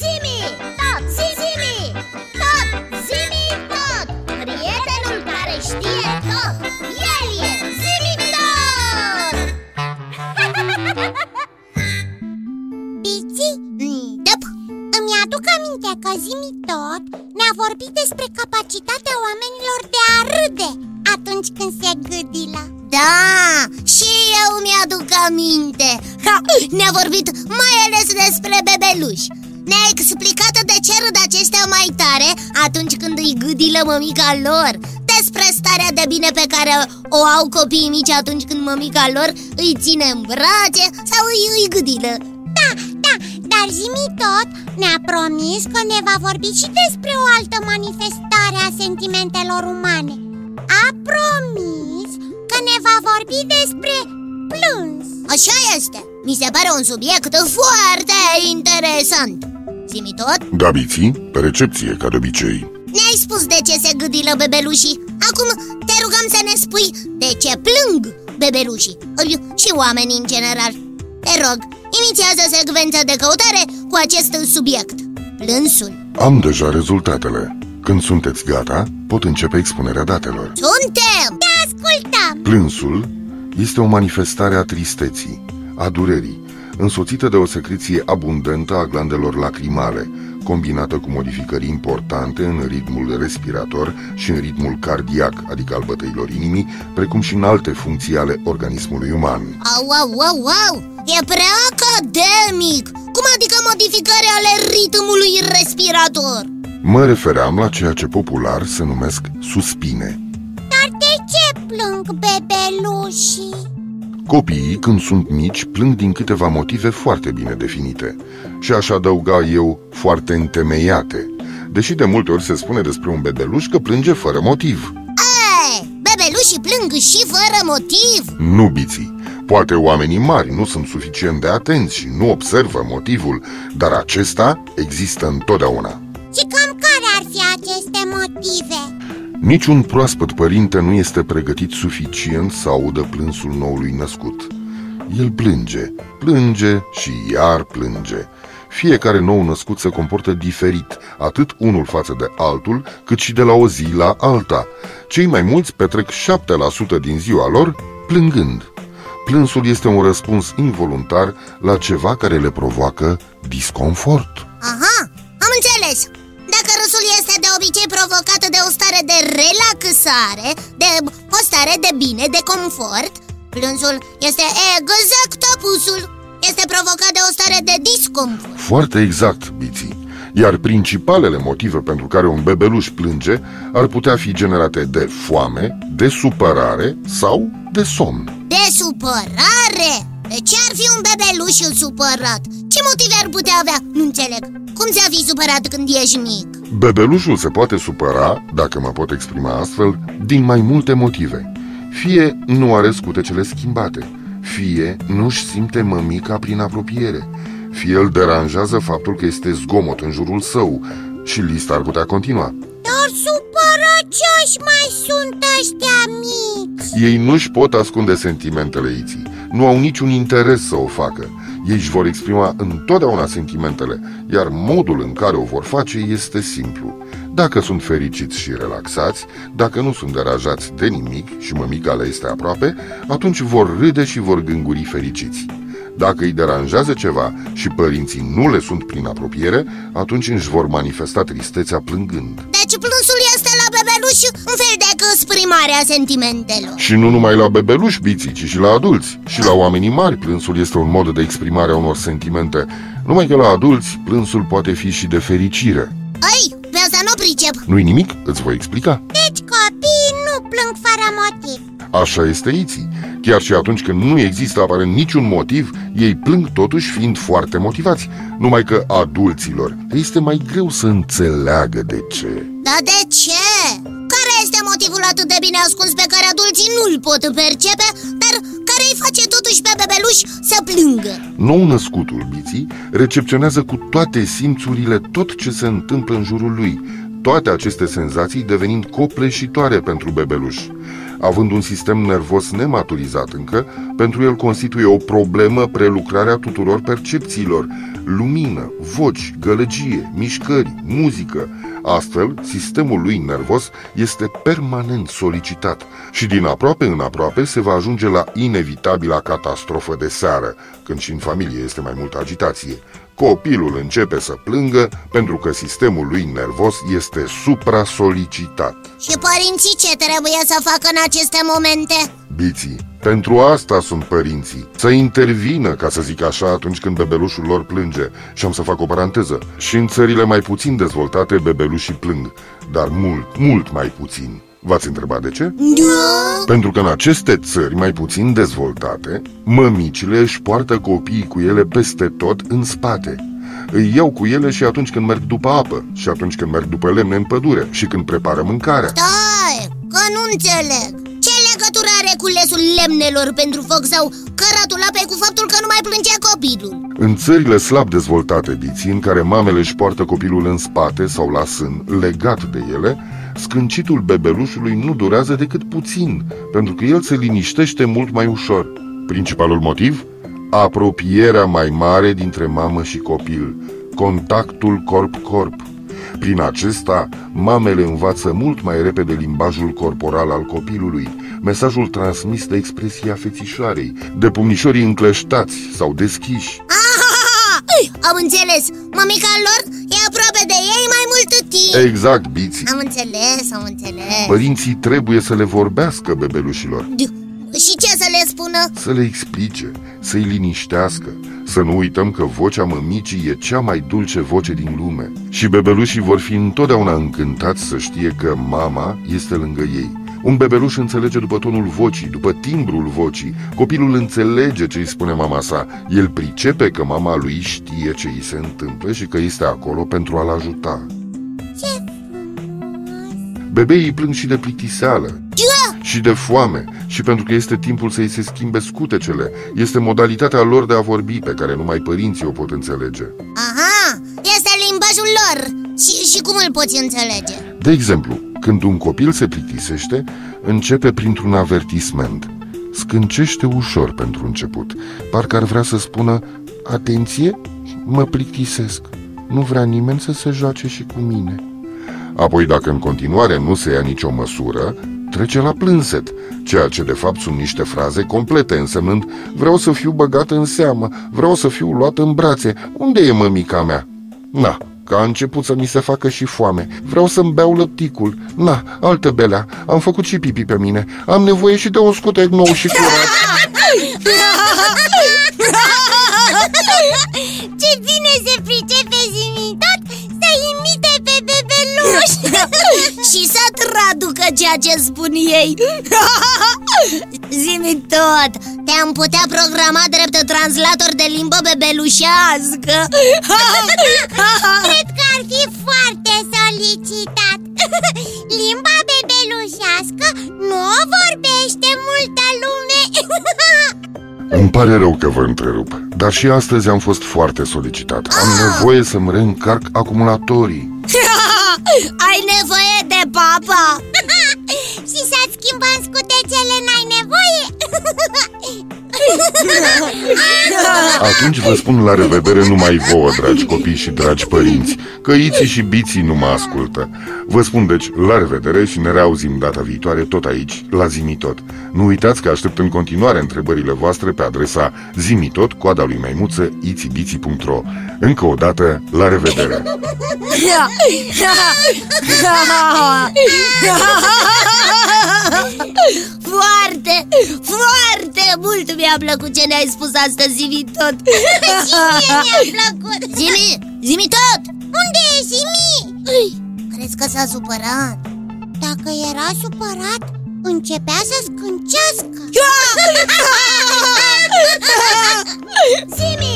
Zimi, tot, zimi, tot, zimi, tot. Prietenul care știe tot, el e zimi tot. Bici? Dăp, Îmi aduc aminte că Zimi tot ne-a vorbit despre capacitatea oamenilor de a râde atunci când se gâdilă. Da, și eu mi-aduc aminte ha, Ne-a vorbit mai ales despre bebeluși Ne-a explicat de ce râd aceștia mai tare atunci când îi gâdilă mămica lor? Despre starea de bine pe care o au copiii mici atunci când mămica lor îi ține în brațe sau îi, îi gâdilă. Da, da, dar Zimi tot ne-a promis că ne va vorbi și despre o altă manifestare a sentimentelor umane. A promis că ne va vorbi despre plâns. Așa este, mi se pare un subiect foarte interesant Zimi tot? Da, biții, pe recepție, ca de obicei. Ne-ai spus de ce se gâdilă bebelușii. Acum te rugăm să ne spui de ce plâng bebelușii Și oamenii în general. Te rog, inițiază secvența de căutare cu acest subiect. Plânsul. Am deja rezultatele. Când sunteți gata, pot începe expunerea datelor. Suntem! Te ascultăm! Plânsul este o manifestare a tristeții, a durerii, însoțită de o secreție abundentă a glandelor lacrimale, combinată cu modificări importante în ritmul respirator și în ritmul cardiac, adică al bătăilor inimii, precum și în alte funcții ale organismului uman. Au, au, au, au! E prea academic! Cum adică modificări ale ritmului respirator? Mă refeream la ceea ce popular se numesc suspine. Dar de ce plâng bebelușii? Copiii, când sunt mici, plâng din câteva motive foarte bine definite și aș adăuga eu foarte întemeiate, deși de multe ori se spune despre un bebeluș că plânge fără motiv. E, bebelușii plâng și fără motiv Nu biții. Poate oamenii mari nu sunt suficient de atenți și nu observă motivul, dar acesta există întotdeauna. Și cam care ar fi aceste motive? Niciun proaspăt părinte nu este pregătit suficient să audă plânsul noului născut. El plânge, plânge și iar plânge. Fiecare nou născut se comportă diferit, atât unul față de altul, cât și de la o zi la alta. Cei mai mulți petrec 7% din ziua lor plângând. Plânsul este un răspuns involuntar la ceva care le provoacă disconfort. Aha, obicei provocat de o stare de relaxare De o stare de bine, de confort Plânsul este exact opusul Este provocat de o stare de disconfort Foarte exact, Biții. Iar principalele motive pentru care un bebeluș plânge ar putea fi generate de foame, de supărare sau de somn. De supărare? De ce ar fi un bebeluș supărat? Ce motive ar putea avea? Nu înțeleg Cum ți-a fi supărat când ești mic? Bebelușul se poate supăra, dacă mă pot exprima astfel, din mai multe motive. Fie nu are scutecele schimbate, fie nu-și simte mămica prin apropiere, fie îl deranjează faptul că este zgomot în jurul său și lista ar putea continua. Dar supărăcioși mai sunt ăștia mici Ei nu-și pot ascunde sentimentele iții, nu au niciun interes să o facă. Ei își vor exprima întotdeauna sentimentele, iar modul în care o vor face este simplu. Dacă sunt fericiți și relaxați, dacă nu sunt deranjați de nimic și mămica le este aproape, atunci vor râde și vor gânguri fericiți. Dacă îi deranjează ceva și părinții nu le sunt prin apropiere, atunci își vor manifesta tristețea plângând. Deci plânsul este la bebeluș un fel de exprimare a sentimentelor. Și nu numai la bebeluși biții, ci și la adulți. Și la oamenii mari plânsul este un mod de exprimare a unor sentimente. Numai că la adulți plânsul poate fi și de fericire. Ai, pe asta nu pricep. Nu-i nimic? Îți voi explica. Deci copiii nu plâng fără motiv. Așa este iții Chiar și atunci când nu există aparent niciun motiv Ei plâng totuși fiind foarte motivați. Numai că adulților este mai greu să înțeleagă de ce. Dar de ce? Bine ascuns pe care adulții nu-l pot percepe Dar care îi face totuși pe bebeluș să plângă? Nou născutul biții recepționează cu toate simțurile tot ce se întâmplă în jurul lui, toate aceste senzații devenind copleșitoare pentru bebeluș. Având un sistem nervos nematurizat încă, pentru el constituie o problemă prelucrarea tuturor percepțiilor, lumină, voci, gălăgie, mișcări, muzică. Astfel, sistemul lui nervos este permanent solicitat și din aproape în aproape se va ajunge la inevitabila catastrofă de seară, când și în familie este mai multă agitație. Copilul începe să plângă pentru că sistemul lui nervos este supra-solicitat. Și părinții ce trebuie să facă în aceste momente? Biții, pentru asta sunt părinții, să intervină, ca să zic așa, atunci când bebelușul lor plânge. Și am să fac o paranteză. Și în țările mai puțin dezvoltate, bebelușii plâng, dar mult, mult mai puțin. V-ați întrebat de ce? Da. Pentru că în aceste țări mai puțin dezvoltate, mămicile își poartă copiii cu ele peste tot în spate. Îi iau cu ele și atunci când merg după apă, și atunci când merg după lemne în pădure, și când prepară mâncarea. Stai, că nu înțeleg Ce legătură are culesul lemnelor pentru foc sau căratul apei cu faptul că nu mai plânge copilul? În țările slab dezvoltate, diții, în care mamele își poartă copilul în spate sau la sân, legat de ele, scâncitul bebelușului nu durează decât puțin, pentru că el se liniștește mult mai ușor. Principalul motiv? Apropierea mai mare dintre mamă și copil, contactul corp-corp. Prin acesta, mamele învață mult mai repede limbajul corporal al copilului, mesajul transmis de expresia fețișoarei, de pumnișorii încleștați sau deschiși. Ah, am înțeles, mămica lor e aproape de ei mai mult timp Exact, biții. Am înțeles, am înțeles. Părinții trebuie să le vorbească bebelușilor, Și ce să le spună? să le explice, să-i liniștească. Să nu uităm că vocea mămicii e cea mai dulce voce din lume și bebelușii vor fi întotdeauna încântați să știe că mama este lângă ei. Un bebeluș înțelege după tonul vocii, după timbrul vocii. Copilul înțelege ce îi spune mama sa. El pricepe că mama lui știe ce îi se întâmplă și că este acolo pentru a-l ajuta. Bebeii plâng și de plictiseală, și de foame și pentru că este timpul să-i se schimbe scutecele. Este modalitatea lor de a vorbi pe care numai părinții o pot înțelege. Aha, este limbajul lor și, și cum îl poți înțelege? De exemplu, când un copil se plictisește, începe printr-un avertisment. Scâncește ușor pentru început, parcă ar vrea să spună Atenție, mă plictisesc, nu vrea nimeni să se joace și cu mine. Apoi, dacă în continuare nu se ia nicio măsură, trece la plânset, ceea ce de fapt sunt niște fraze complete, însemnând Vreau să fiu băgat în seamă, vreau să fiu luat în brațe, unde e mămica mea? Na, că a început să mi se facă și foame. Vreau să-mi beau lăpticul. Na, altă belea. Am făcut și pipi pe mine. Am nevoie și de un scutec nou și curat. Ce bine se pricepe zimitot și să traducă ceea ce spun ei. Zimi tot, te-am putea programa drept translator de limbă bebelușească. Cred că ar fi foarte solicitat. Limba bebelușească nu o vorbește multă lume. Îmi pare rău că vă întrerup, dar și astăzi am fost foarte solicitat. Am nevoie să-mi reîncarc acumulatorii. Ai nevoie de papa Și să-ți schimbăm scutecele n-ai nevoie? Atunci vă spun la revedere numai vouă, dragi copii și dragi părinți, că iții și biții nu mă ascultă. Vă spun deci la revedere și ne reauzim data viitoare tot aici, la Zimitot. Nu uitați că aștept în continuare întrebările voastre pe adresa zimitot, coada lui maimuță, itibiții.ro Încă o dată, la revedere! Foarte, foarte mult mi-a plăcut ce ne-ai spus astăzi, Zimi tot. Și mie mi-a plăcut. Zimi, Zimi tot! Unde e Zimi? Crezi că s-a supărat? Dacă era supărat, începea să scâncească. Zimi,